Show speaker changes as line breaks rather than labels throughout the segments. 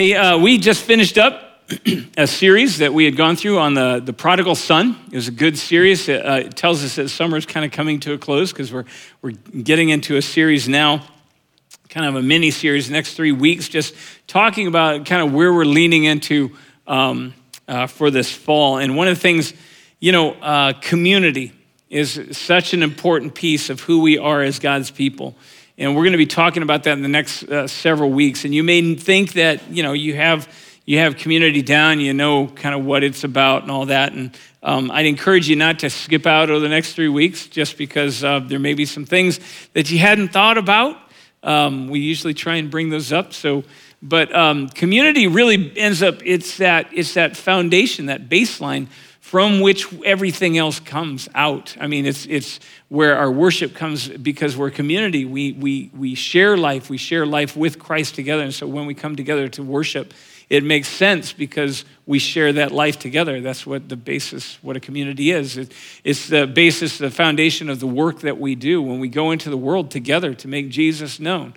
Hey, uh, we just finished up a series that we had gone through on the, the prodigal son. It was a good series. It, uh, it tells us that summer is kind of coming to a close because we're, we're getting into a series now, kind of a mini series, next three weeks, just talking about kind of where we're leaning into um, uh, for this fall. And one of the things, you know, uh, community is such an important piece of who we are as God's people. And we're going to be talking about that in the next uh, several weeks. And you may think that, you know, you have, you have community down, you know kind of what it's about and all that. And um, I'd encourage you not to skip out over the next three weeks just because uh, there may be some things that you hadn't thought about. Um, we usually try and bring those up. So, but um, community really ends up, it's that, it's that foundation, that baseline from which everything else comes out. I mean, it's, it's where our worship comes because we're community. We, we, we share life, we share life with Christ together. And so when we come together to worship, it makes sense because we share that life together. That's what the basis, what a community is. It, it's the basis, the foundation of the work that we do when we go into the world together to make Jesus known.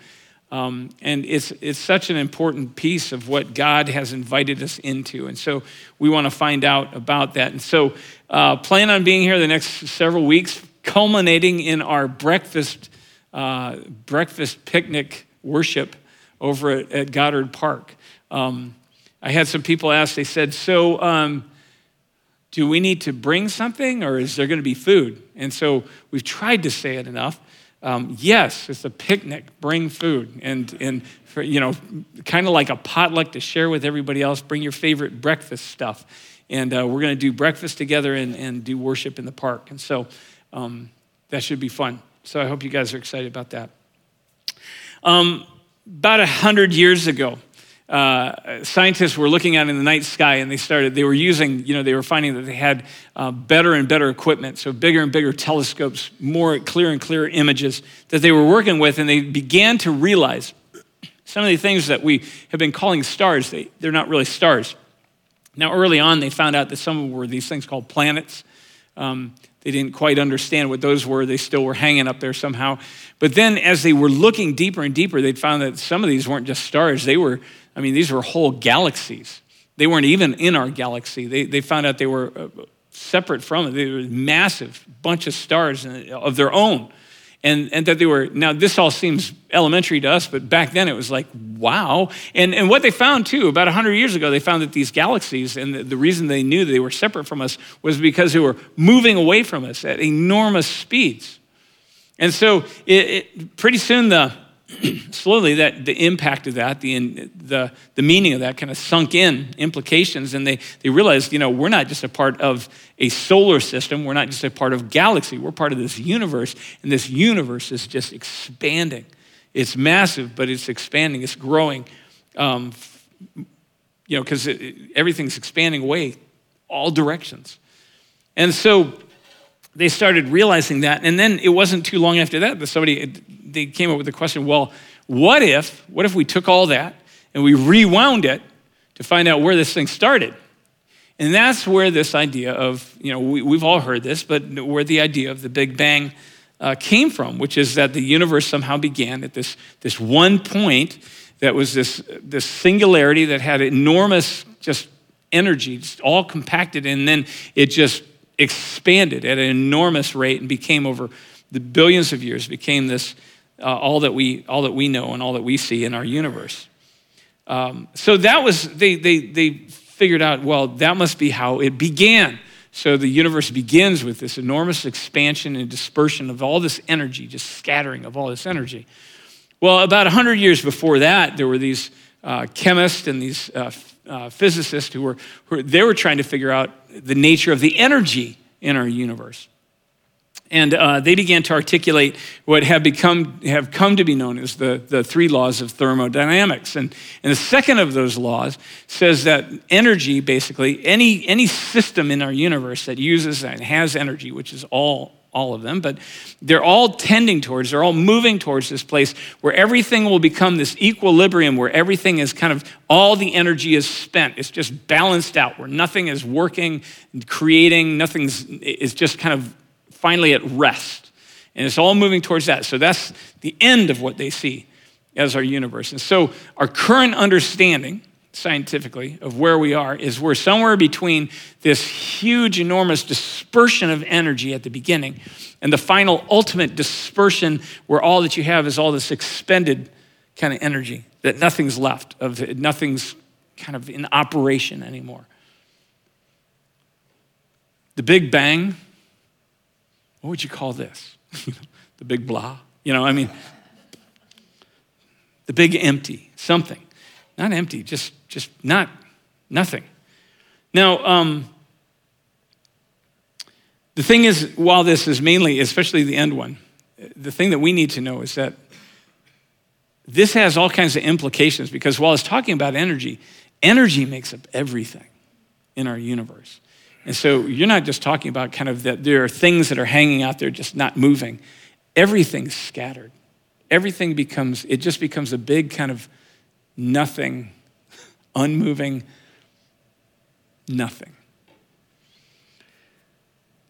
Um, and it's, it's such an important piece of what God has invited us into. And so we want to find out about that. And so uh, plan on being here the next several weeks, culminating in our breakfast, uh, breakfast picnic worship over at, at Goddard Park. Um, I had some people ask, they said, So, um, do we need to bring something or is there going to be food? And so we've tried to say it enough. Um, yes, it's a picnic. Bring food, and and for, you know, kind of like a potluck to share with everybody else. Bring your favorite breakfast stuff, and uh, we're going to do breakfast together and, and do worship in the park. And so um, that should be fun. So I hope you guys are excited about that. Um, about a hundred years ago, uh, scientists were looking out in the night sky and they started, they were using, you know, they were finding that they had uh, better and better equipment, so bigger and bigger telescopes, more clear and clearer images that they were working with, and they began to realize some of the things that we have been calling stars, they, they're not really stars. Now, early on, they found out that some of them were these things called planets. Um, they didn't quite understand what those were. They still were hanging up there somehow. But then, as they were looking deeper and deeper, they'd found that some of these weren't just stars. They were I mean, these were whole galaxies. They weren't even in our galaxy. They, they found out they were uh, separate from it. They were a massive bunch of stars of their own. And, and that they were, now this all seems elementary to us, but back then it was like, wow. And, and what they found too, about 100 years ago, they found that these galaxies, and the, the reason they knew they were separate from us was because they were moving away from us at enormous speeds. And so it, it, pretty soon the, slowly that the impact of that, the, the, the meaning of that kind of sunk in implications. And they, they realized, you know, we're not just a part of a solar system. We're not just a part of galaxy. We're part of this universe. And this universe is just expanding. It's massive, but it's expanding. It's growing. Um, you know, because everything's expanding away all directions. And so they started realizing that. And then it wasn't too long after that that somebody, they came up with the question, well, what if, what if we took all that and we rewound it to find out where this thing started? And that's where this idea of, you know, we, have all heard this, but where the idea of the Big Bang uh, came from, which is that the universe somehow began at this, this one point that was this, this singularity that had enormous just energy, just all compacted, and then it just expanded at an enormous rate and became over the billions of years, became this uh, all, that we, all that we know and all that we see in our universe. Um, so that was, they, they, they figured out, well, that must be how it began. So the universe begins with this enormous expansion and dispersion of all this energy, just scattering of all this energy. Well, about 100 years before that, there were these uh, chemists and these uh, uh, physicists who were, who they were trying to figure out the nature of the energy in our universe. And uh, they began to articulate what have become have come to be known as the, the three laws of thermodynamics. And, and the second of those laws says that energy, basically, any, any system in our universe that uses and has energy, which is all all of them, but they're all tending towards, they're all moving towards this place where everything will become this equilibrium, where everything is kind of, all the energy is spent. It's just balanced out, where nothing is working, creating, nothing's, is just kind of finally at rest. And it's all moving towards that. So that's the end of what they see as our universe. And so our current understanding scientifically of where we are is we're somewhere between this huge, enormous dispersion of energy at the beginning and the final ultimate dispersion where all that you have is all this expended kind of energy, that nothing's left, of it, nothing's kind of in operation anymore. The Big Bang, what would you call this? the big blah? You know, I mean, the big empty, something. Not empty, just, just not, nothing. Now, um, the thing is, while this is mainly, especially the end one, the thing that we need to know is that this has all kinds of implications because while it's talking about energy, energy makes up everything in our universe. And so you're not just talking about kind of that there are things that are hanging out there just not moving. Everything's scattered. Everything becomes, it just becomes a big kind of nothing, unmoving nothing.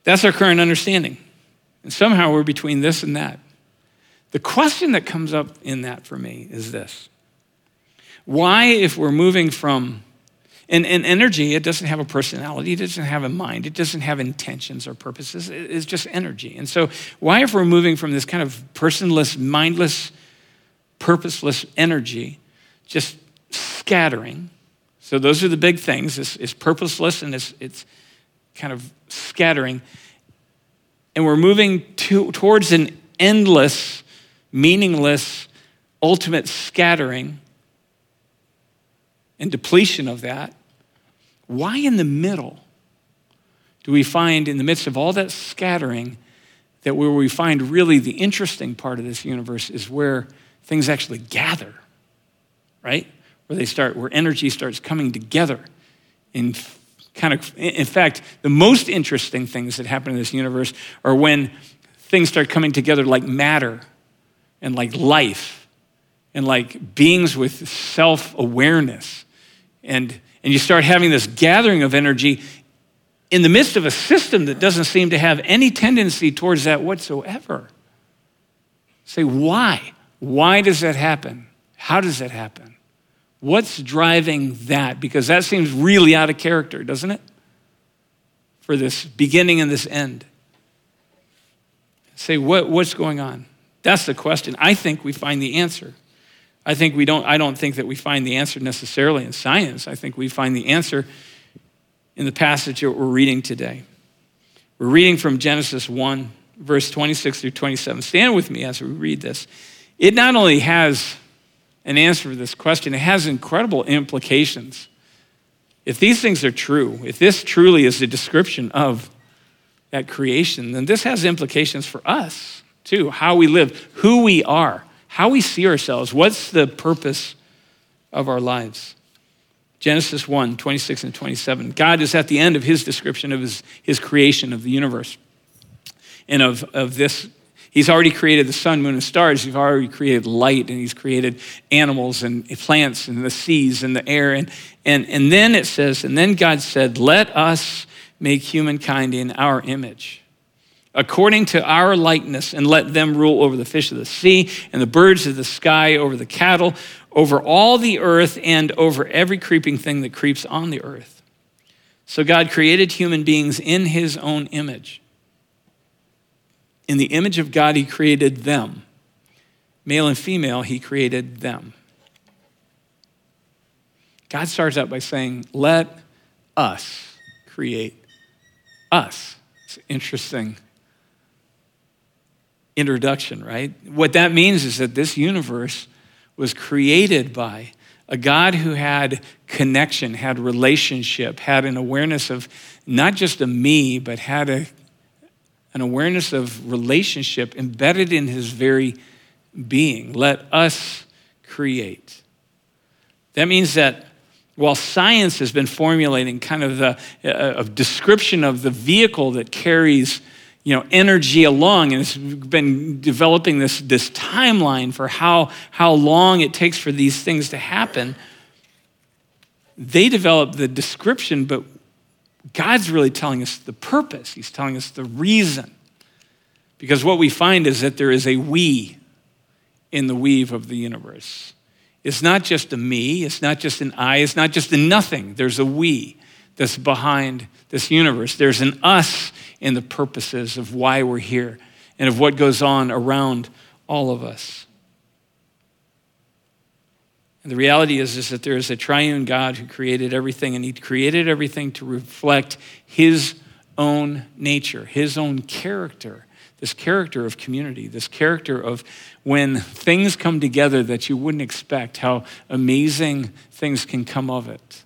That's our current understanding. And somehow we're between this and that. The question that comes up in that for me is this Why, if we're moving from, and, and energy, it doesn't have a personality, it doesn't have a mind, it doesn't have intentions or purposes, it's just energy. And so, why, if we're moving from this kind of personless, mindless, purposeless energy just scattering. So those are the big things. It's, it's purposeless and it's, it's kind of scattering. And we're moving to, towards an endless, meaningless, ultimate scattering and depletion of that. Why in the middle do we find, in the midst of all that scattering, that where we find really the interesting part of this universe is where things actually gather? right? Where they start, where energy starts coming together in kind of, in fact, the most interesting things that happen in this universe are when things start coming together like matter and like life and like beings with self awareness. And, and you start having this gathering of energy in the midst of a system that doesn't seem to have any tendency towards that whatsoever. Say, why? Why does that happen? How does that happen? What's driving that? Because that seems really out of character, doesn't it? For this beginning and this end. Say, what, what's going on? That's the question. I think we find the answer. I think we don't, I don't think that we find the answer necessarily in science. I think we find the answer in the passage that we're reading today. We're reading from Genesis 1, verse 26 through 27. Stand with me as we read this. It not only has an answer to this question. It has incredible implications. If these things are true, if this truly is a description of that creation, then this has implications for us too how we live, who we are, how we see ourselves, what's the purpose of our lives. Genesis 1 26 and 27. God is at the end of his description of his, his creation of the universe and of, of this He's already created the sun, moon, and stars. He's already created light, and he's created animals and plants and the seas and the air. And, and, and then it says, and then God said, Let us make humankind in our image, according to our likeness, and let them rule over the fish of the sea and the birds of the sky, over the cattle, over all the earth, and over every creeping thing that creeps on the earth. So God created human beings in his own image. In the image of God, He created them. Male and female, He created them. God starts out by saying, Let us create us. It's interesting introduction, right? What that means is that this universe was created by a God who had connection, had relationship, had an awareness of not just a me, but had a an awareness of relationship embedded in his very being. Let us create. That means that while science has been formulating kind of the, uh, a, a description of the vehicle that carries you know, energy along, and it's been developing this, this timeline for how, how long it takes for these things to happen. They develop the description, but God's really telling us the purpose, He's telling us the reason. Because what we find is that there is a we in the weave of the universe. It's not just a me, it's not just an I, it's not just a nothing. There's a we that's behind this universe. There's an us in the purposes of why we're here and of what goes on around all of us. And the reality is, is that there is a triune God who created everything, and He created everything to reflect His own nature, His own character, this character of community, this character of when things come together that you wouldn't expect, how amazing things can come of it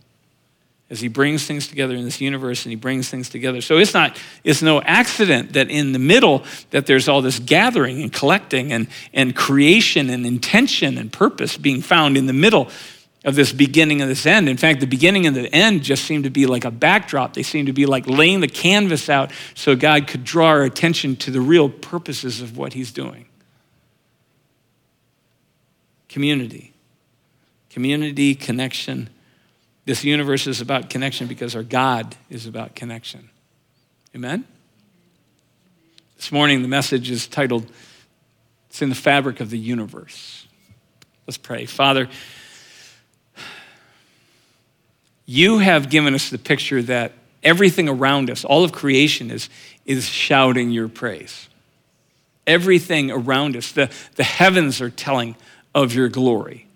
as he brings things together in this universe and he brings things together. So it's not, it's no accident that in the middle that there's all this gathering and collecting and, and creation and intention and purpose being found in the middle of this beginning and this end. In fact, the beginning and the end just seem to be like a backdrop. They seem to be like laying the canvas out so God could draw our attention to the real purposes of what he's doing. Community. Community, connection, this universe is about connection because our God is about connection. Amen? This morning, the message is titled, It's in the Fabric of the Universe. Let's pray. Father, you have given us the picture that everything around us, all of creation, is, is shouting your praise. Everything around us, the, the heavens are telling of your glory,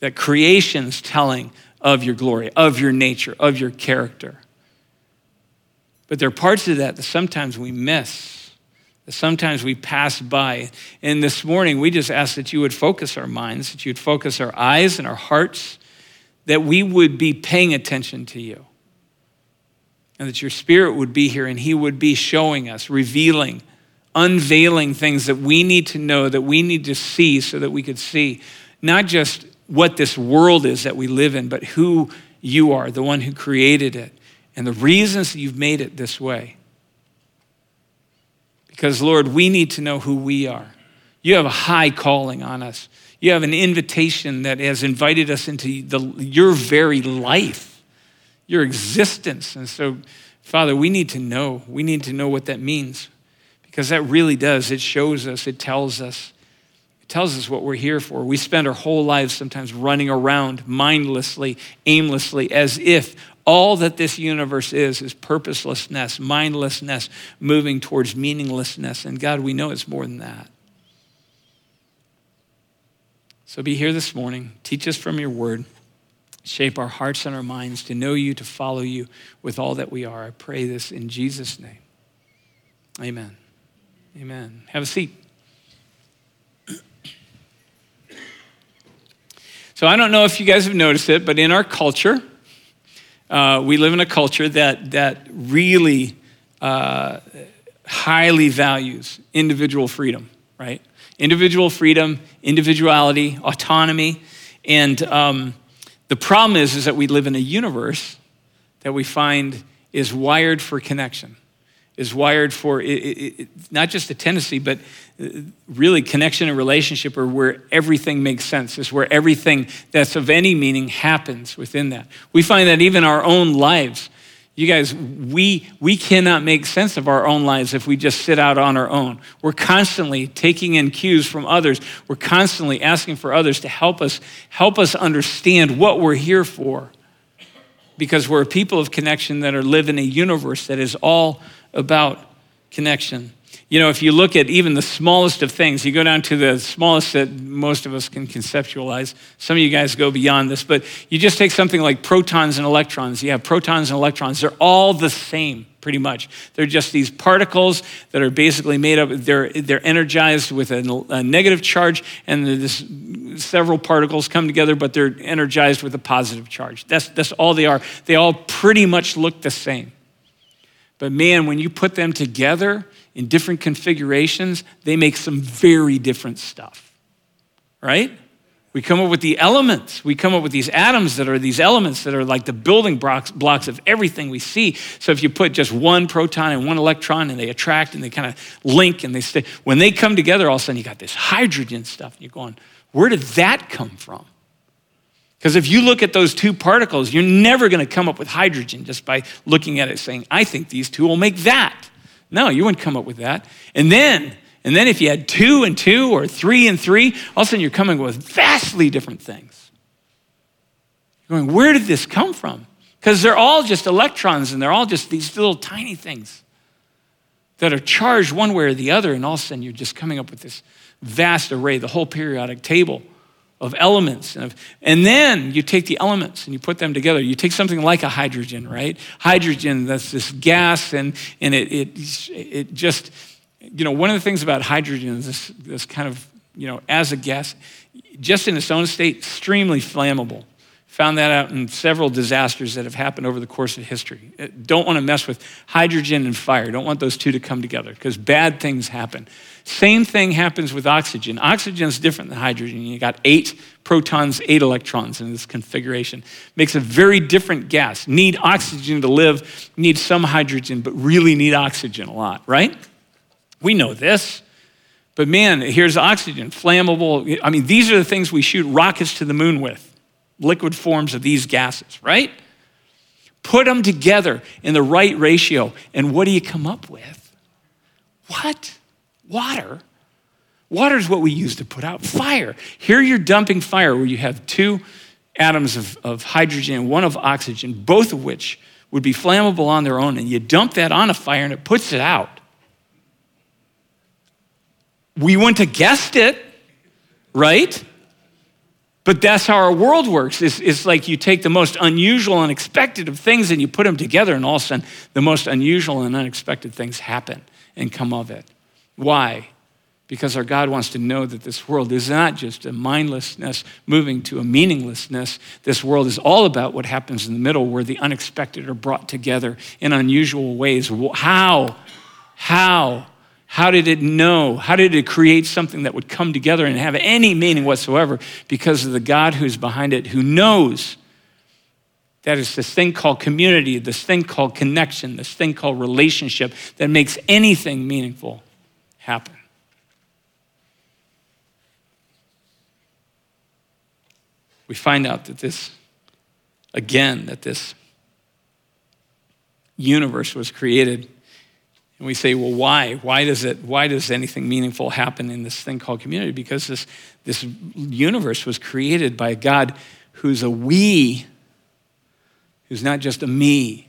that creation's telling of your glory, of your nature, of your character. But there are parts of that that sometimes we miss, that sometimes we pass by. And this morning, we just ask that you would focus our minds, that you'd focus our eyes and our hearts, that we would be paying attention to you. And that your spirit would be here and he would be showing us, revealing, unveiling things that we need to know, that we need to see so that we could see not just what this world is that we live in, but who you are, the one who created it, and the reasons that you've made it this way. Because, Lord, we need to know who we are. You have a high calling on us. You have an invitation that has invited us into the, your very life, your existence. And so, Father, we need to know. We need to know what that means because that really does. It shows us, it tells us. Tells us what we're here for. We spend our whole lives sometimes running around mindlessly, aimlessly, as if all that this universe is is purposelessness, mindlessness, moving towards meaninglessness. And God, we know it's more than that. So be here this morning. Teach us from your word. Shape our hearts and our minds to know you, to follow you with all that we are. I pray this in Jesus' name. Amen. Amen. Have a seat. So I don't know if you guys have noticed it, but in our culture, uh, we live in a culture that, that really uh, highly values individual freedom, right? Individual freedom, individuality, autonomy. And um, the problem is, is that we live in a universe that we find is wired for connection is wired for it, it, it, not just a tendency, but uh, really connection and relationship are where everything makes sense, is where everything that's of any meaning happens within that. We find that even our own lives, you guys, we, we cannot make sense of our own lives if we just sit out on our own. We're constantly taking in cues from others. We're constantly asking for others to help us, help us understand what we're here for. Because we're a people of connection that are live in a universe that is all about connection. You know, if you look at even the smallest of things, you go down to the smallest that most of us can conceptualize. Some of you guys go beyond this, but you just take something like protons and electrons. You have protons and electrons, they're all the same, pretty much. They're just these particles that are basically made up, they're, they're energized with a, a negative charge, and this, several particles come together, but they're energized with a positive charge. That's, that's all they are. They all pretty much look the same. But man, when you put them together in different configurations, they make some very different stuff, right? We come up with the elements. We come up with these atoms that are these elements that are like the building blocks, blocks of everything we see. So if you put just one proton and one electron and they attract and they kind of link and they stay, when they come together, all of a sudden you got this hydrogen stuff. And you're going, where did that come from? Because if you look at those two particles, you're never going to come up with hydrogen just by looking at it saying, I think these two will make that. No, you wouldn't come up with that. And then, And then if you had two and two or three and three, all of a sudden you're coming with vastly different things. You're going, where did this come from? Because they're all just electrons and they're all just these little tiny things that are charged one way or the other. And all of a sudden you're just coming up with this vast array, the whole periodic table of elements. And, then you take the elements and you put them together. You take something like a hydrogen, right? Hydrogen, that's this gas, and, and it, it, it just, you know, one of the things about hydrogen is this, this kind of, you know, as a gas, just in its own state, extremely flammable. Found that out in several disasters that have happened over the course of history. Don't want to mess with hydrogen and fire. Don't want those two to come together because bad things happen. Same thing happens with oxygen. Oxygen is different than hydrogen. You got eight protons, eight electrons in this configuration. Makes a very different gas. Need oxygen to live, need some hydrogen, but really need oxygen a lot, right? We know this. But man, here's oxygen, flammable. I mean, these are the things we shoot rockets to the moon with liquid forms of these gases, right? Put them together in the right ratio, and what do you come up with? What? Water? Water is what we use to put out fire. Here you're dumping fire where you have two atoms of, of hydrogen and one of oxygen, both of which would be flammable on their own, and you dump that on a fire and it puts it out. We wouldn't have guessed it, right? But that's how our world works. It's, it's, like you take the most unusual unexpected of things and you put them together, and all of a sudden, the most unusual and unexpected things happen and come of it. Why? Because our God wants to know that this world is not just a mindlessness moving to a meaninglessness. This world is all about what happens in the middle where the unexpected are brought together in unusual ways. How? How? How did it know? How did it create something that would come together and have any meaning whatsoever? Because of the God who's behind it, who knows that it's this thing called community, this thing called connection, this thing called relationship that makes anything meaningful happen. We find out that this, again, that this universe was created and we say, well, why? Why does it, why does anything meaningful happen in this thing called community? Because this, this universe was created by a God who's a we, who's not just a me.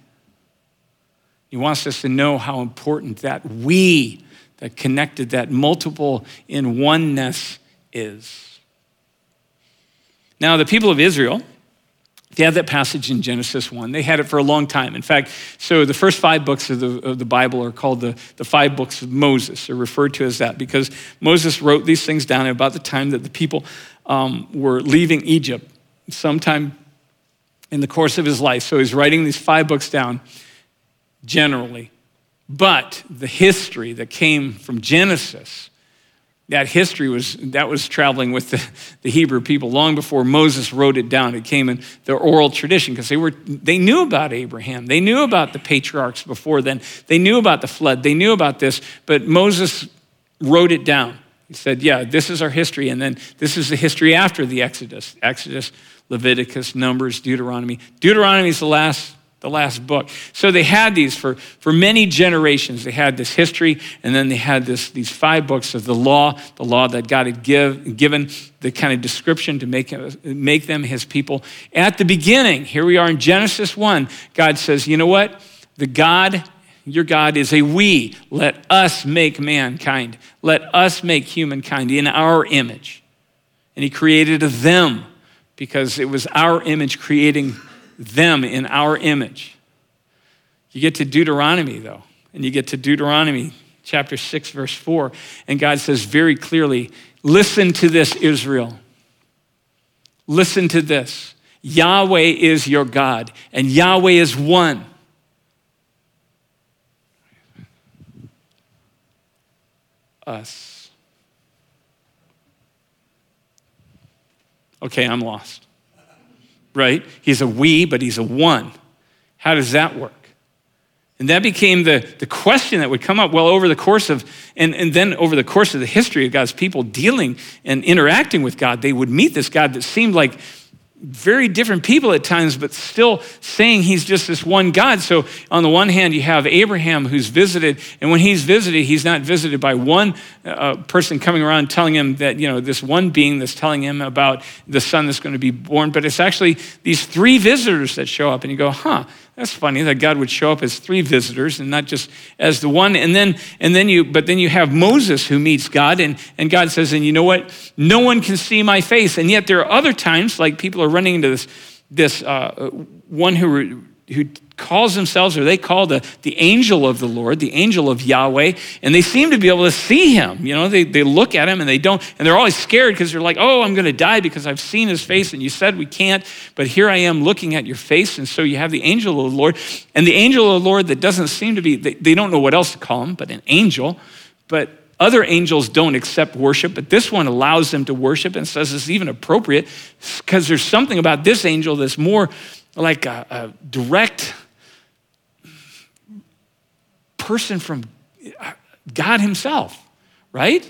He wants us to know how important that we, that connected, that multiple in oneness is. Now, the people of Israel, they had that passage in Genesis 1. They had it for a long time. In fact, so the first five books of the, of the Bible are called the, the five books of Moses. They're referred to as that because Moses wrote these things down about the time that the people um, were leaving Egypt, sometime in the course of his life. So he's writing these five books down generally. But the history that came from Genesis that history was that was traveling with the, the hebrew people long before moses wrote it down. It came in the oral tradition because they were they knew about abraham. They knew about the patriarchs before then. They knew about the flood. They knew about this but moses wrote it down. He said yeah this is our history and then this is the history after the exodus. Exodus leviticus numbers deuteronomy. Deuteronomy is the last the last book. So they had these for, for many generations. They had this history, and then they had this, these five books of the law, the law that God had give, given the kind of description to make, make them his people. At the beginning, here we are in Genesis 1, God says, you know what? The God, your God is a we. Let us make mankind. Let us make humankind in our image. And he created a them because it was our image creating them in our image. You get to Deuteronomy, though, and you get to Deuteronomy chapter 6, verse 4, and God says very clearly, Listen to this, Israel. Listen to this. Yahweh is your God, and Yahweh is one. Us. Okay, I'm lost right? He's a we, but he's a one. How does that work? And that became the, the question that would come up well over the course of, and, and then over the course of the history of God's people dealing and interacting with God, they would meet this God that seemed like very different people at times, but still saying he's just this one God. So, on the one hand, you have Abraham who's visited, and when he's visited, he's not visited by one uh, person coming around telling him that, you know, this one being that's telling him about the son that's going to be born, but it's actually these three visitors that show up, and you go, huh, that's funny that God would show up as three visitors and not just as the one. And then, and then you, but then you have Moses who meets God, and, and God says, and you know what? No one can see my face. And yet there are other times, like people are running into this, this uh, one who, who calls themselves, or they call the, the angel of the Lord, the angel of Yahweh, and they seem to be able to see him. You know, they, they look at him and they don't, and they're always scared because they're like, oh, I'm going to die because I've seen his face, and you said we can't, but here I am looking at your face. And so you have the angel of the Lord, and the angel of the Lord that doesn't seem to be, they, they don't know what else to call him, but an angel. But other angels don't accept worship, but this one allows them to worship and says it's even appropriate because there's something about this angel that's more like a, a direct person from God Himself, right?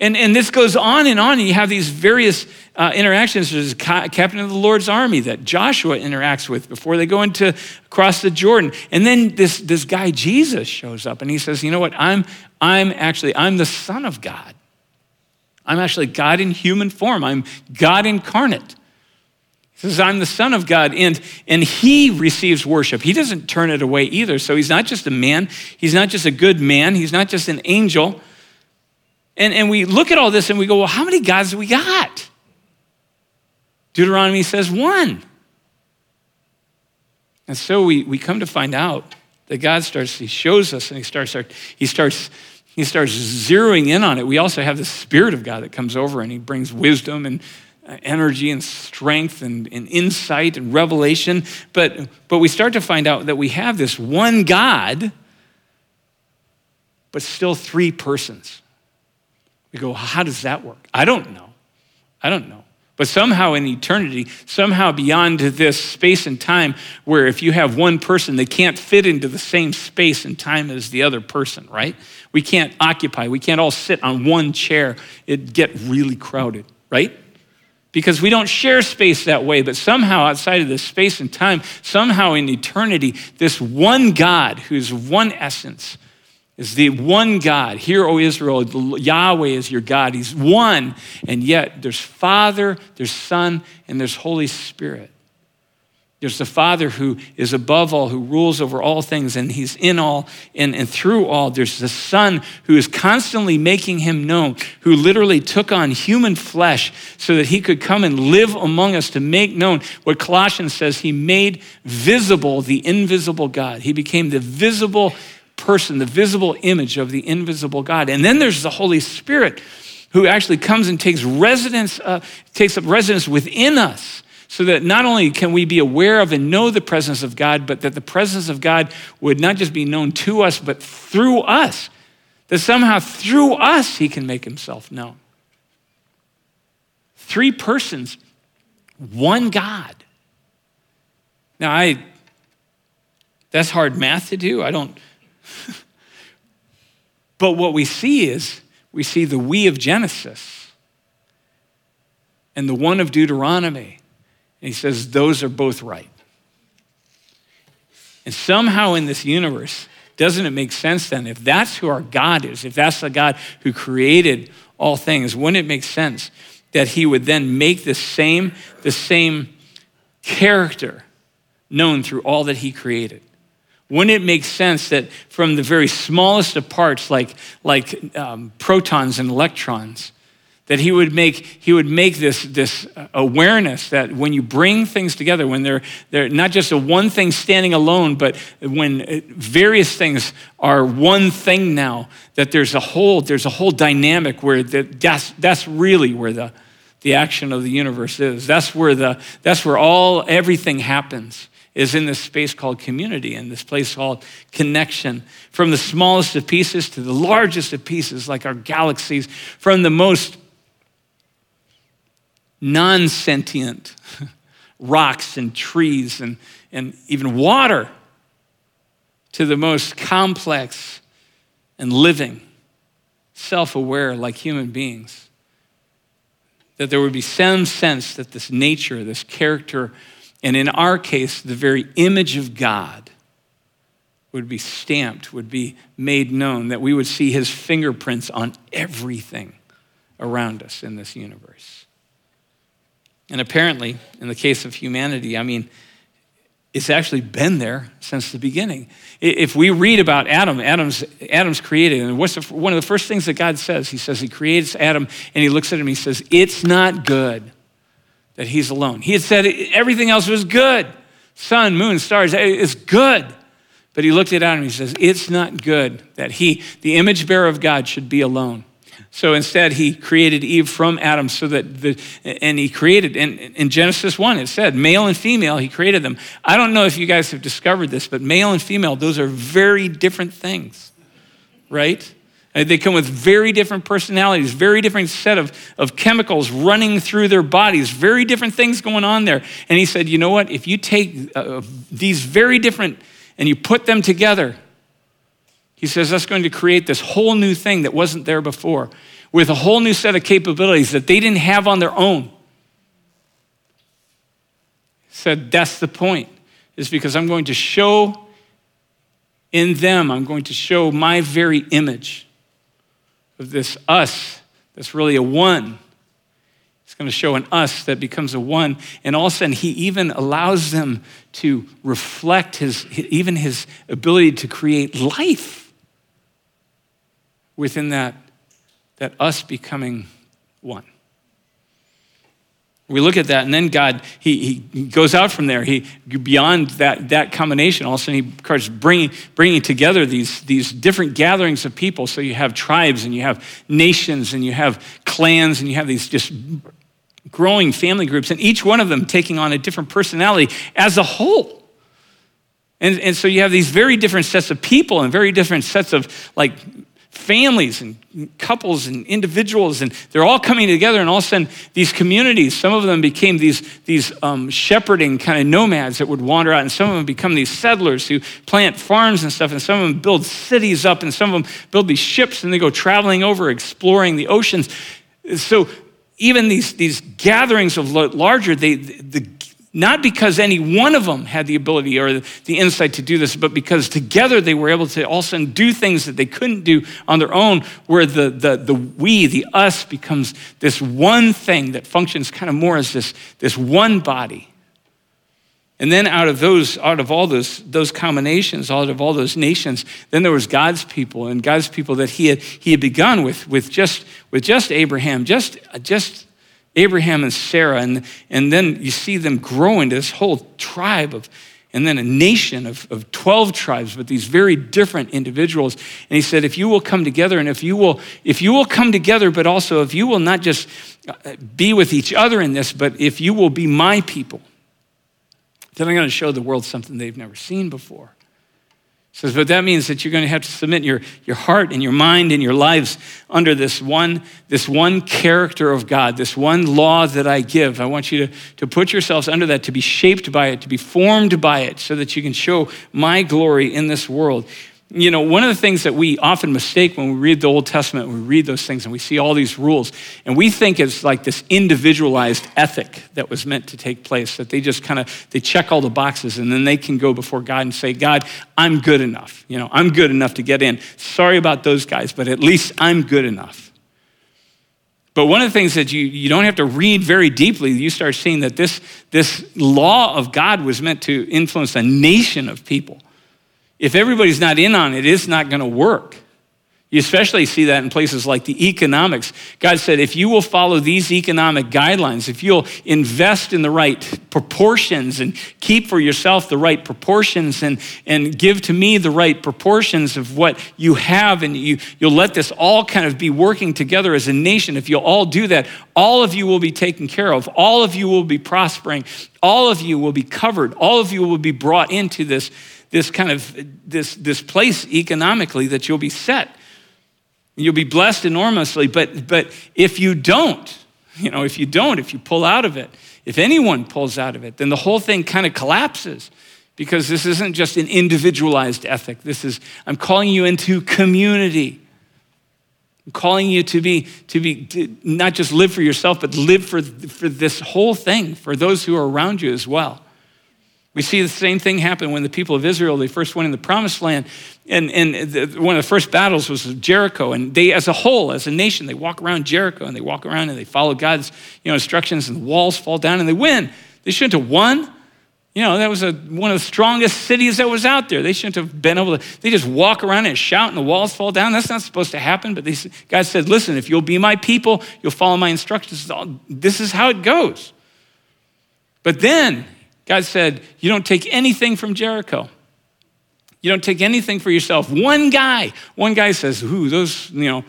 And, and this goes on and on, and you have these various uh, interactions. There's a captain of the Lord's army that Joshua interacts with before they go into cross the Jordan. And then this, this guy, Jesus, shows up and he says, You know what? I'm, I'm actually, I'm the Son of God. I'm actually God in human form. I'm God incarnate. Says, I'm the Son of God, and, and he receives worship. He doesn't turn it away either. So he's not just a man, he's not just a good man, he's not just an angel. And, and we look at all this and we go, well, how many gods do we got? Deuteronomy says one. And so we, we come to find out that God starts, he shows us and he starts, he starts, he starts zeroing in on it. We also have the Spirit of God that comes over and he brings wisdom and Uh, energy and strength and, and, insight and revelation. But, but we start to find out that we have this one God, but still three persons. We go, how does that work? I don't know. I don't know. But somehow in eternity, somehow beyond this space and time, where if you have one person, they can't fit into the same space and time as the other person, right? We can't occupy, we can't all sit on one chair. It'd get really crowded, right? Because we don't share space that way, but somehow outside of this space and time, somehow in eternity, this one God who's one essence is the one God. Hear, O Israel, Yahweh is your God. He's one, and yet there's Father, there's Son, and there's Holy Spirit. There's the Father who is above all, who rules over all things, and He's in all and, and through all. There's the Son who is constantly making Him known, who literally took on human flesh so that He could come and live among us to make known what Colossians says He made visible the invisible God. He became the visible person, the visible image of the invisible God. And then there's the Holy Spirit who actually comes and takes residence, uh, takes up residence within us so that not only can we be aware of and know the presence of God, but that the presence of God would not just be known to us, but through us. That somehow through us, he can make himself known. Three persons, one God. Now, I, that's hard math to do. I don't. but what we see is we see the we of Genesis and the one of Deuteronomy and he says, those are both right. And somehow in this universe, doesn't it make sense then, if that's who our God is, if that's the God who created all things, wouldn't it make sense that he would then make the same, the same character known through all that he created? Wouldn't it make sense that from the very smallest of parts, like, like um, protons and electrons, that he would make, he would make this, this awareness that when you bring things together, when they're, they're not just a one thing standing alone, but when various things are one thing now, that there's a whole, there's a whole dynamic where that, that's, that's really where the, the action of the universe is. That's where, the, that's where all, everything happens is in this space called community, in this place called connection. From the smallest of pieces to the largest of pieces, like our galaxies, from the most non sentient rocks and trees and, and even water to the most complex and living, self aware like human beings. that there would be some sense that this nature, this character, and in our case, the very image of God would be stamped, would be made known, that we would see his fingerprints on everything around us in this universe. And apparently, in the case of humanity, I mean, it's actually been there since the beginning. If we read about Adam, Adam's, Adam's created, and what's the, one of the first things that God says? He says he creates Adam, and he looks at him, he says, It's not good that he's alone. He had said everything else was good sun, moon, stars, eh, it's good. But he looked at Adam and he says, It's not good that he, the image bearer of God, should be alone. So instead, he created Eve from Adam so that the, and he created, and in Genesis 1, it said, male and female, he created them. I don't know if you guys have discovered this, but male and female, those are very different things, right? They come with very different personalities, very different set of, of chemicals running through their bodies, very different things going on there. And he said, you know what? If you take uh, these very different and you put them together, he says that's going to create this whole new thing that wasn't there before with a whole new set of capabilities that they didn't have on their own. He said that's the point, is because I'm going to show in them, I'm going to show my very image of this us that's really a one. It's going to show an us that becomes a one. And all of a sudden, he even allows them to reflect his, even his ability to create life within that, that us becoming one. We look at that, and then God, he, he goes out from there. He beyond that, that combination. All of a sudden, he starts bringing, bringing together these, these different gatherings of people. So you have tribes, and you have nations, and you have clans, and you have these just growing family groups, and each one of them taking on a different personality as a whole. And, and so you have these very different sets of people and very different sets of like families and couples and individuals, and they're all coming together. And all of a sudden, these communities, some of them became these, these um, shepherding kind of nomads that would wander out, and some of them become these settlers who plant farms and stuff, and some of them build cities up, and some of them build these ships, and they go traveling over, exploring the oceans. So even these, these gatherings of larger, they, the, not because any one of them had the ability or the insight to do this, but because together they were able to all of a sudden do things that they couldn't do on their own, where the, the, the we, the us, becomes this one thing that functions kind of more as this, this one body. And then out of those, out of all those, those combinations, out of all those nations, then there was God's people and God's people that he had, he had begun with, with just, with just Abraham, just, just Abraham and Sarah, and, and then you see them grow into this whole tribe of, and then a nation of, of 12 tribes, but these very different individuals. And he said, if you will come together, and if you will, if you will come together, but also if you will not just uh, be with each other in this, but if you will be my people, then I'm going to show the world something they've never seen before says, but that means that you're going to have to submit your, your heart and your mind and your lives under this one, this one character of God, this one law that I give. I want you to, to put yourselves under that, to be shaped by it, to be formed by it, so that you can show my glory in this world. You know, one of the things that we often mistake when we read the Old Testament, we read those things and we see all these rules, and we think it's like this individualized ethic that was meant to take place, that they just kind of, they check all the boxes and then they can go before God and say, God, I'm good enough. You know, I'm good enough to get in. Sorry about those guys, but at least I'm good enough. But one of the things that you, you don't have to read very deeply, you start seeing that this, this law of God was meant to influence a nation of people if everybody's not in on it, it's not going to work. You especially see that in places like the economics. God said, if you will follow these economic guidelines, if you'll invest in the right proportions and keep for yourself the right proportions and, and give to me the right proportions of what you have, and you, you'll let this all kind of be working together as a nation, if you'll all do that, all of you will be taken care of. All of you will be prospering. All of you will be covered. All of you will be brought into this this kind of this, this place economically that you'll be set. You'll be blessed enormously, but, but if you don't, you know, if you don't, if you pull out of it, if anyone pulls out of it, then the whole thing kind of collapses because this isn't just an individualized ethic. This is, I'm calling you into community. I'm calling you to be, to be, to not just live for yourself, but live for, for this whole thing, for those who are around you as well. We see the same thing happen when the people of Israel, they first went in the promised land. And, and the, one of the first battles was Jericho. And they, as a whole, as a nation, they walk around Jericho and they walk around and they follow God's you know, instructions and the walls fall down and they win. They shouldn't have won. You know, that was a, one of the strongest cities that was out there. They shouldn't have been able to, they just walk around and shout and the walls fall down. That's not supposed to happen. But they, God said, listen, if you'll be my people, you'll follow my instructions. This is how it goes. But then God said, You don't take anything from Jericho. You don't take anything for yourself. One guy, one guy says, Ooh, those, you know,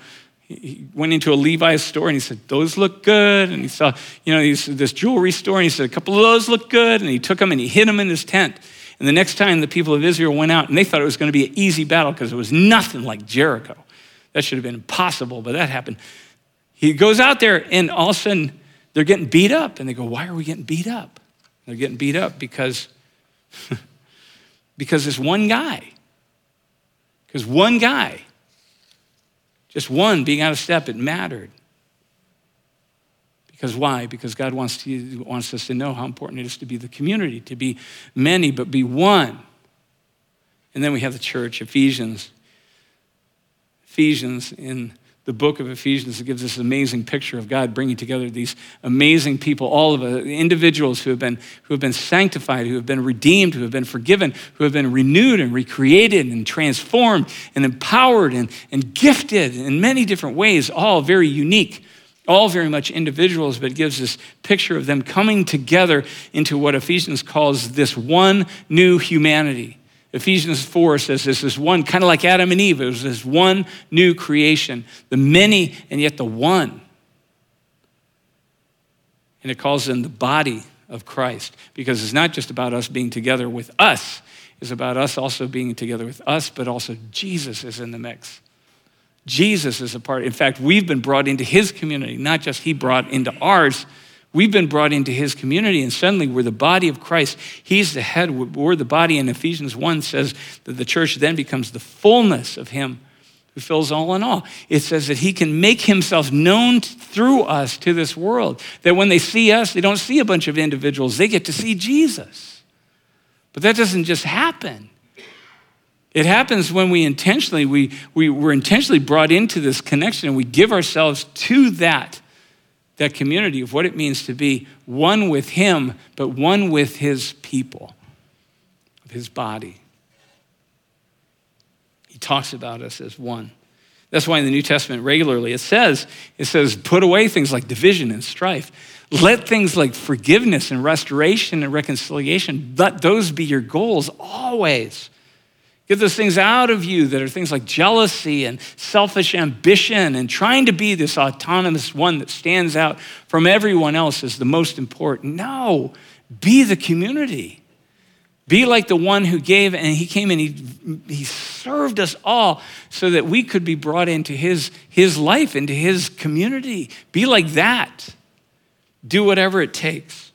he went into a Levi's store and he said, Those look good. And he saw, you know, this jewelry store and he said, A couple of those look good. And he took them and he hid them in his tent. And the next time the people of Israel went out and they thought it was going to be an easy battle because it was nothing like Jericho. That should have been impossible, but that happened. He goes out there and all of a sudden they're getting beat up. And they go, Why are we getting beat up? They're getting beat up because, because this one guy, because one guy, just one being out of step, it mattered. Because why? Because God wants, to, wants us to know how important it is to be the community, to be many, but be one. And then we have the church, Ephesians. Ephesians in the book of Ephesians it gives this amazing picture of God bringing together these amazing people, all of the individuals who have been who have been sanctified, who have been redeemed, who have been forgiven, who have been renewed and recreated and transformed and empowered and, and gifted in many different ways, all very unique, all very much individuals, but gives this picture of them coming together into what Ephesians calls this one new humanity. Ephesians 4 says this is one, kind of like Adam and Eve, it was this one new creation, the many and yet the one. And it calls them the body of Christ because it's not just about us being together with us, it's about us also being together with us, but also Jesus is in the mix. Jesus is a part. In fact, we've been brought into his community, not just he brought into ours. We've been brought into his community, and suddenly we're the body of Christ. He's the head, we're the body. And Ephesians 1 says that the church then becomes the fullness of him who fills all in all. It says that he can make himself known through us to this world. That when they see us, they don't see a bunch of individuals, they get to see Jesus. But that doesn't just happen. It happens when we intentionally, we, we, we're intentionally brought into this connection and we give ourselves to that that community of what it means to be one with Him, but one with His people, of His body. He talks about us as one. That's why in the New Testament regularly it says, it says, put away things like division and strife. Let things like forgiveness and restoration and reconciliation, let those be your goals always. Get those things out of you that are things like jealousy and selfish ambition and trying to be this autonomous one that stands out from everyone else as the most important. No, be the community. Be like the one who gave, and he came and he, he served us all so that we could be brought into his, his life, into his community. Be like that. Do whatever it takes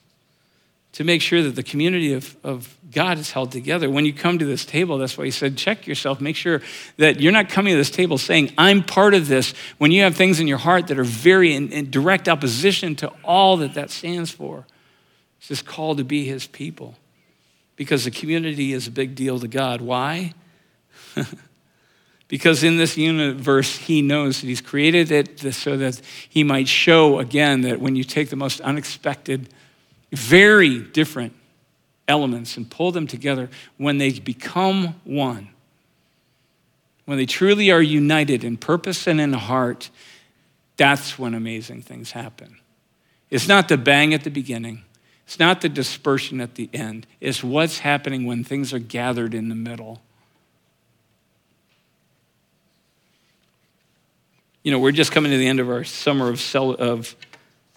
to make sure that the community of, of God is held together. When you come to this table, that's why he said, check yourself. Make sure that you're not coming to this table saying, I'm part of this, when you have things in your heart that are very in, in direct opposition to all that that stands for. It's this call to be his people. Because the community is a big deal to God. Why? because in this universe, he knows that he's created it so that he might show again that when you take the most unexpected, very different elements and pull them together, when they become one, when they truly are united in purpose and in heart, that's when amazing things happen. It's not the bang at the beginning, it's not the dispersion at the end, it's what's happening when things are gathered in the middle. You know, we're just coming to the end of our summer of, of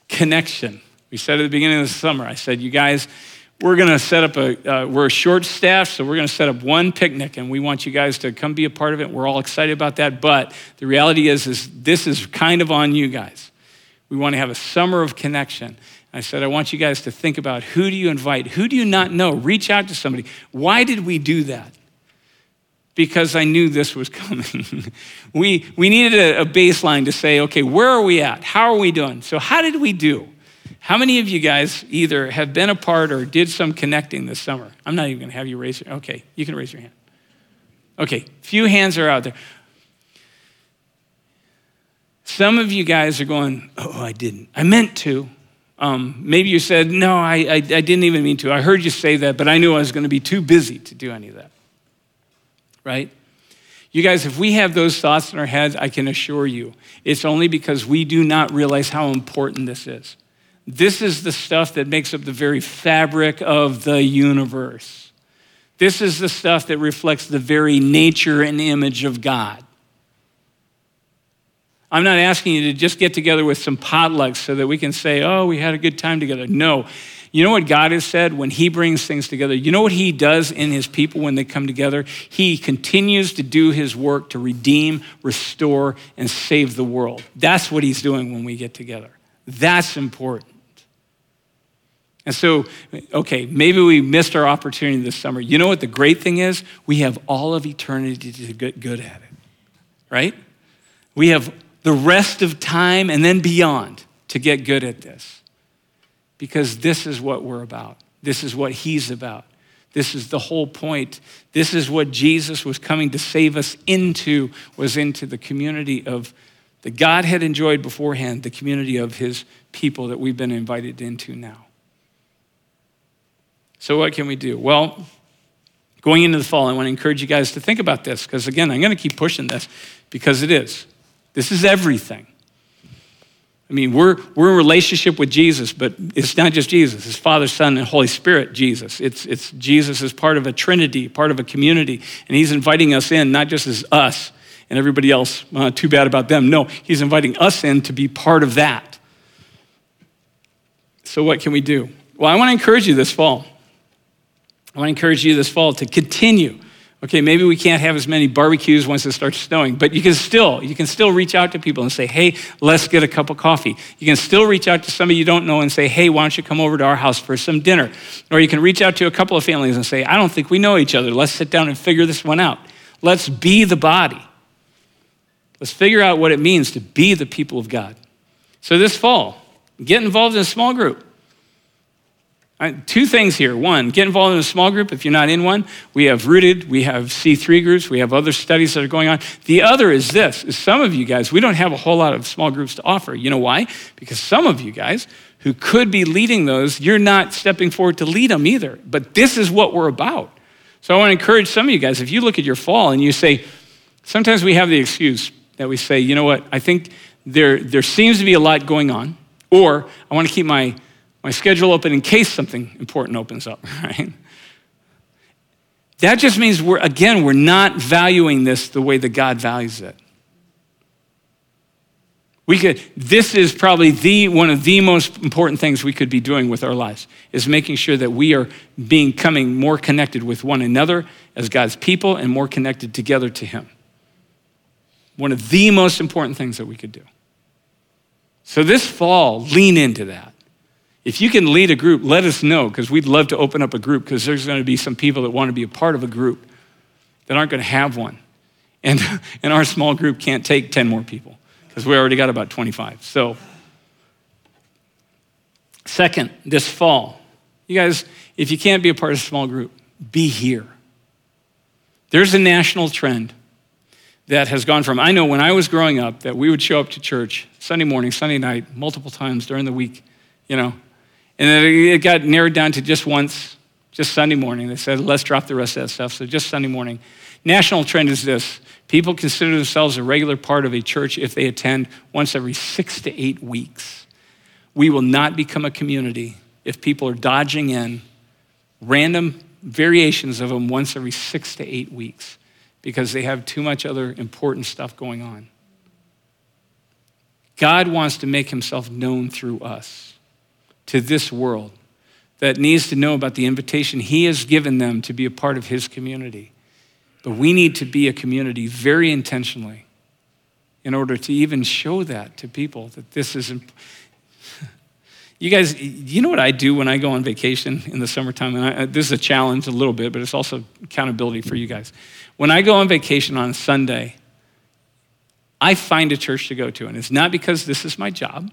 connection. We said at the beginning of the summer, I said, you guys, we're going to set up a, uh, we're a short staff, so we're going to set up one picnic, and we want you guys to come be a part of it. We're all excited about that, but the reality is, is this is kind of on you guys. We want to have a summer of connection. I said, I want you guys to think about who do you invite? Who do you not know? Reach out to somebody. Why did we do that? because I knew this was coming. we, we needed a, a baseline to say, okay, where are we at? How are we doing? So, how did we do? How many of you guys either have been a part or did some connecting this summer? I'm not even going to have you raise your Okay, you can raise your hand. Okay, few hands are out there. Some of you guys are going, Oh, I didn't. I meant to. Um, maybe you said, No, I, I, I didn't even mean to. I heard you say that, but I knew I was going to be too busy to do any of that. Right? You guys, if we have those thoughts in our heads, I can assure you, it's only because we do not realize how important this is. This is the stuff that makes up the very fabric of the universe. This is the stuff that reflects the very nature and image of God. I'm not asking you to just get together with some potlucks so that we can say, oh, we had a good time together. No. You know what God has said when He brings things together? You know what He does in His people when they come together? He continues to do His work to redeem, restore, and save the world. That's what He's doing when we get together. That's important. And so, okay, maybe we missed our opportunity this summer. You know what the great thing is? We have all of eternity to get good at it, right? We have the rest of time and then beyond to get good at this. Because this is what we're about. This is what He's about. This is the whole point. This is what Jesus was coming to save us into, was into the community of the God had enjoyed beforehand, the community of His people that we've been invited into now. So, what can we do? Well, going into the fall, I want to encourage you guys to think about this because, again, I'm going to keep pushing this because it is. This is everything. I mean, we're, we're in relationship with Jesus, but it's not just Jesus. It's Father, Son, and Holy Spirit, Jesus. It's, it's Jesus is part of a trinity, part of a community, and he's inviting us in, not just as us and everybody else, uh, too bad about them. No, he's inviting us in to be part of that. So, what can we do? Well, I want to encourage you this fall. I want to encourage you this fall to continue. Okay, maybe we can't have as many barbecues once it starts snowing, but you can still, you can still reach out to people and say, hey, let's get a cup of coffee. You can still reach out to somebody you don't know and say, hey, why don't you come over to our house for some dinner? Or you can reach out to a couple of families and say, I don't think we know each other. Let's sit down and figure this one out. Let's be the body. Let's figure out what it means to be the people of God. So this fall, get involved in a small group. Two things here. One, get involved in a small group if you're not in one. We have rooted, we have C3 groups, we have other studies that are going on. The other is this is some of you guys, we don't have a whole lot of small groups to offer. You know why? Because some of you guys who could be leading those, you're not stepping forward to lead them either. But this is what we're about. So I want to encourage some of you guys, if you look at your fall and you say, sometimes we have the excuse that we say, you know what, I think there, there seems to be a lot going on, or I want to keep my my schedule open in case something important opens up, right? That just means we're, again, we're not valuing this the way that God values it. We could, this is probably the, one of the most important things we could be doing with our lives, is making sure that we are becoming more connected with one another as God's people and more connected together to Him. One of the most important things that we could do. So this fall, lean into that. If you can lead a group, let us know because we'd love to open up a group because there's going to be some people that want to be a part of a group that aren't going to have one. And, and our small group can't take 10 more people because we already got about 25. So, second, this fall, you guys, if you can't be a part of a small group, be here. There's a national trend that has gone from, I know when I was growing up, that we would show up to church Sunday morning, Sunday night, multiple times during the week, you know, and it got narrowed down to just once, just Sunday morning. They said, let's drop the rest of that stuff. So just Sunday morning. National trend is this people consider themselves a regular part of a church if they attend once every six to eight weeks. We will not become a community if people are dodging in random variations of them once every six to eight weeks because they have too much other important stuff going on. God wants to make himself known through us to this world that needs to know about the invitation He has given them to be a part of His community. But we need to be a community very intentionally in order to even show that to people that this is. Important. You guys, you know what I do when I go on vacation in the summertime? And I, uh, this is a challenge a little bit, but it's also accountability for you guys. When I go on vacation on Sunday, I find a church to go to. And it's not because this is my job.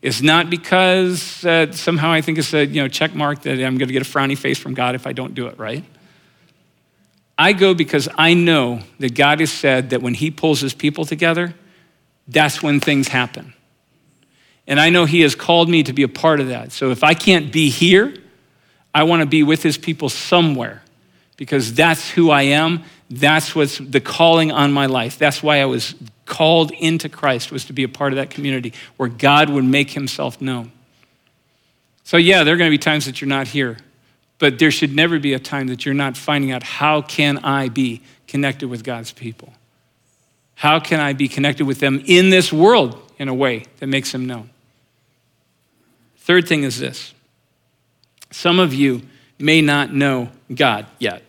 It's not because uh, somehow I think it's a you know, check mark that I'm going to get a frowny face from God if I don't do it right. I go because I know that God has said that when He pulls His people together, that's when things happen. And I know He has called me to be a part of that. So if I can't be here, I want to be with His people somewhere because that's who I am. That's what's the calling on my life. That's why I was called into Christ was to be a part of that community where God would make himself known. So yeah, there are going to be times that you're not here, but there should never be a time that you're not finding out how can I be connected with God's people? How can I be connected with them in this world in a way that makes them known? Third thing is this. Some of you may not know God yet.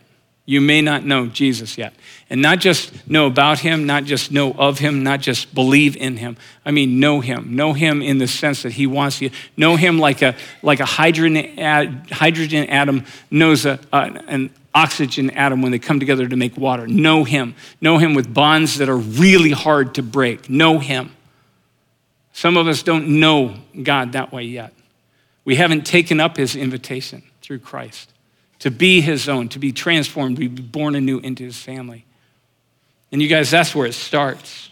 You may not know Jesus yet. And not just know about him, not just know of him, not just believe in him. I mean, know him. Know him in the sense that he wants you. Know him like a, like a hydrogen, hydrogen atom knows a, an oxygen atom when they come together to make water. Know him. Know him with bonds that are really hard to break. Know him. Some of us don't know God that way yet. We haven't taken up his invitation through Christ to be his own, to be transformed, to be born anew into his family. And you guys, that's where it starts.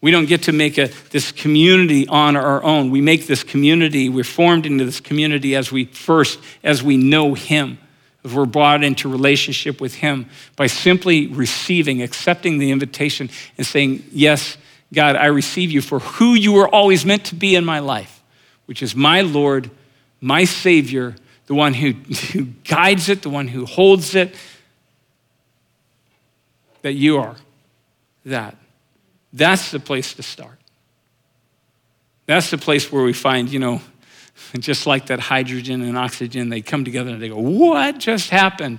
We don't get to make a, this community on our own. We make this community, we're formed into this community as we first, as we know him, as we're brought into relationship with him by simply receiving, accepting the invitation and saying, Yes, God, I receive you for who you were always meant to be in my life, which is my Lord, my Savior, the one who, who guides it, the one who holds it, that you are that. That's the place to start. That's the place where we find, you know, just like that hydrogen and oxygen, they come together and they go, What just happened?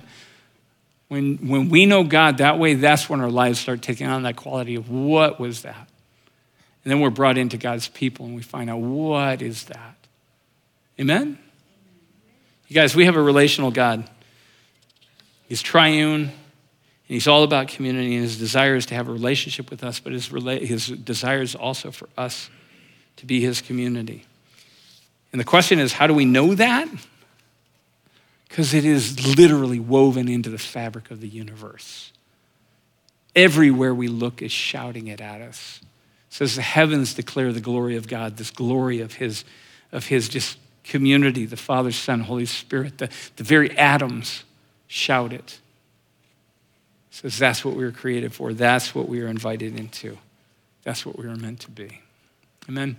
When, when we know God that way, that's when our lives start taking on that quality of what was that? And then we're brought into God's people and we find out what is that? Amen? You guys, we have a relational God. He's triune, and He's all about community, and His desire is to have a relationship with us, but His, rela- his desire is also for us to be His community. And the question is, how do we know that? Because it is literally woven into the fabric of the universe. Everywhere we look is shouting it at us. It says the heavens declare the glory of God, this glory of his, of his just community, the Father, Son, Holy Spirit, the, the very atoms shout it. Says that's what we were created for. That's what we are invited into. That's what we were meant to be. Amen.